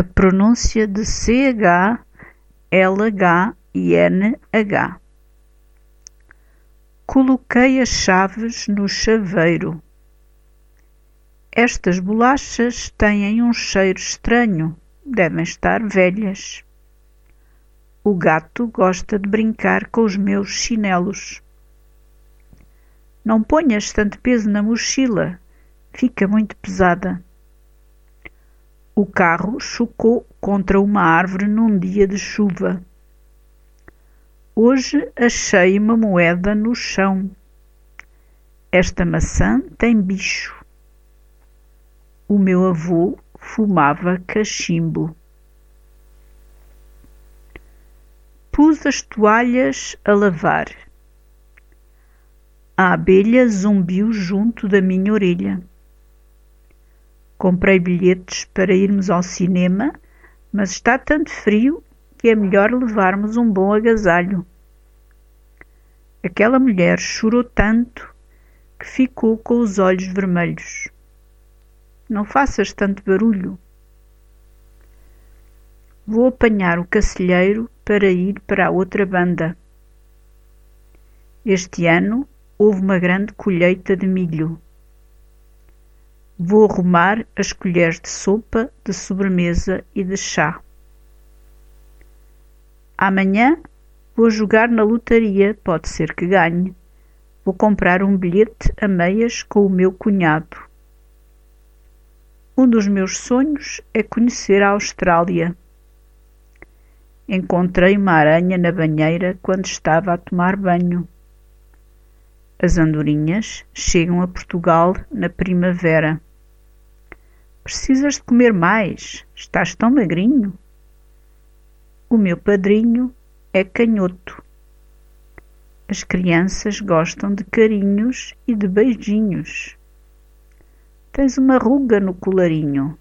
a pronúncia de CH, LH e NH. Coloquei as chaves no chaveiro. Estas bolachas têm um cheiro estranho, devem estar velhas. O gato gosta de brincar com os meus chinelos. Não ponhas tanto peso na mochila, fica muito pesada. O carro chocou contra uma árvore num dia de chuva. Hoje achei uma moeda no chão. Esta maçã tem bicho. O meu avô fumava cachimbo. Pus as toalhas a lavar. A abelha zumbiu junto da minha orelha. Comprei bilhetes para irmos ao cinema, mas está tanto frio que é melhor levarmos um bom agasalho. Aquela mulher chorou tanto que ficou com os olhos vermelhos. Não faças tanto barulho. Vou apanhar o cacilheiro para ir para a outra banda. Este ano houve uma grande colheita de milho. Vou arrumar as colheres de sopa, de sobremesa e de chá. Amanhã vou jogar na lotaria, pode ser que ganhe. Vou comprar um bilhete a meias com o meu cunhado. Um dos meus sonhos é conhecer a Austrália. Encontrei uma aranha na banheira quando estava a tomar banho. As andorinhas chegam a Portugal na primavera. Precisas de comer mais. Estás tão magrinho. O meu padrinho é canhoto. As crianças gostam de carinhos e de beijinhos. Tens uma ruga no colarinho.